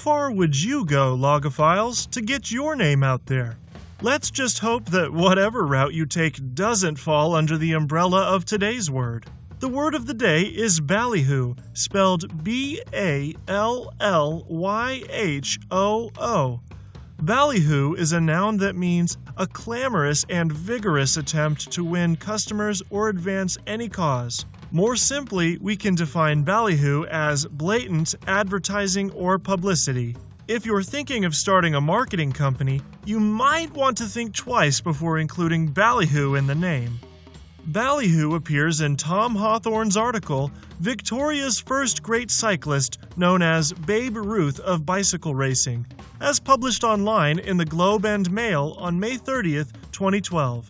far would you go, Logophiles, to get your name out there? Let's just hope that whatever route you take doesn't fall under the umbrella of today's word. The word of the day is ballyhoo, spelled B A L L Y H O O. Ballyhoo is a noun that means a clamorous and vigorous attempt to win customers or advance any cause. More simply, we can define ballyhoo as blatant advertising or publicity. If you're thinking of starting a marketing company, you might want to think twice before including ballyhoo in the name. Ballyhoo appears in Tom Hawthorn's article, Victoria's First Great Cyclist, known as Babe Ruth of Bicycle Racing, as published online in the Globe and Mail on May 30th, 2012.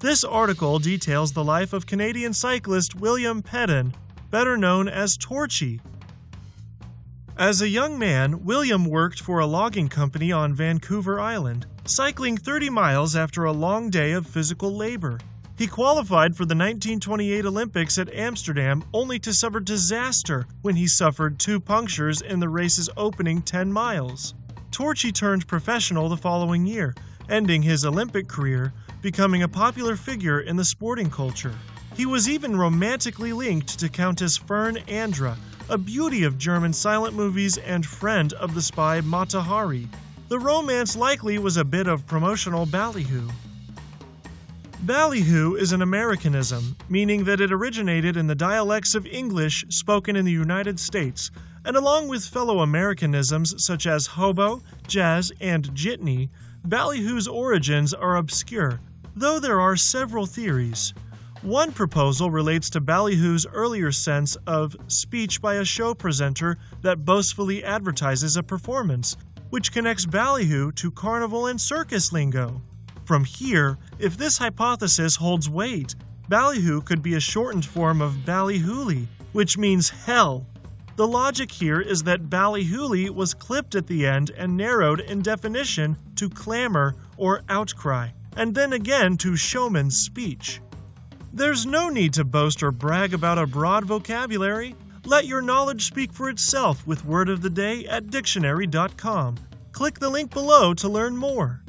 This article details the life of Canadian cyclist William Peden, better known as Torchy. As a young man, William worked for a logging company on Vancouver Island, cycling 30 miles after a long day of physical labor. He qualified for the 1928 Olympics at Amsterdam only to suffer disaster when he suffered two punctures in the race's opening 10 miles. Torchy turned professional the following year, ending his Olympic career, becoming a popular figure in the sporting culture. He was even romantically linked to Countess Fern Andra, a beauty of German silent movies and friend of the spy Mata Hari. The romance likely was a bit of promotional ballyhoo. Ballyhoo is an Americanism, meaning that it originated in the dialects of English spoken in the United States, and along with fellow Americanisms such as hobo, jazz, and jitney, ballyhoo's origins are obscure, though there are several theories. One proposal relates to ballyhoo's earlier sense of speech by a show presenter that boastfully advertises a performance, which connects ballyhoo to carnival and circus lingo. From here, if this hypothesis holds weight, ballyhoo could be a shortened form of ballyhooly, which means hell. The logic here is that ballyhooly was clipped at the end and narrowed in definition to clamor or outcry, and then again to showman's speech. There's no need to boast or brag about a broad vocabulary. Let your knowledge speak for itself with Word of the Day at dictionary.com. Click the link below to learn more.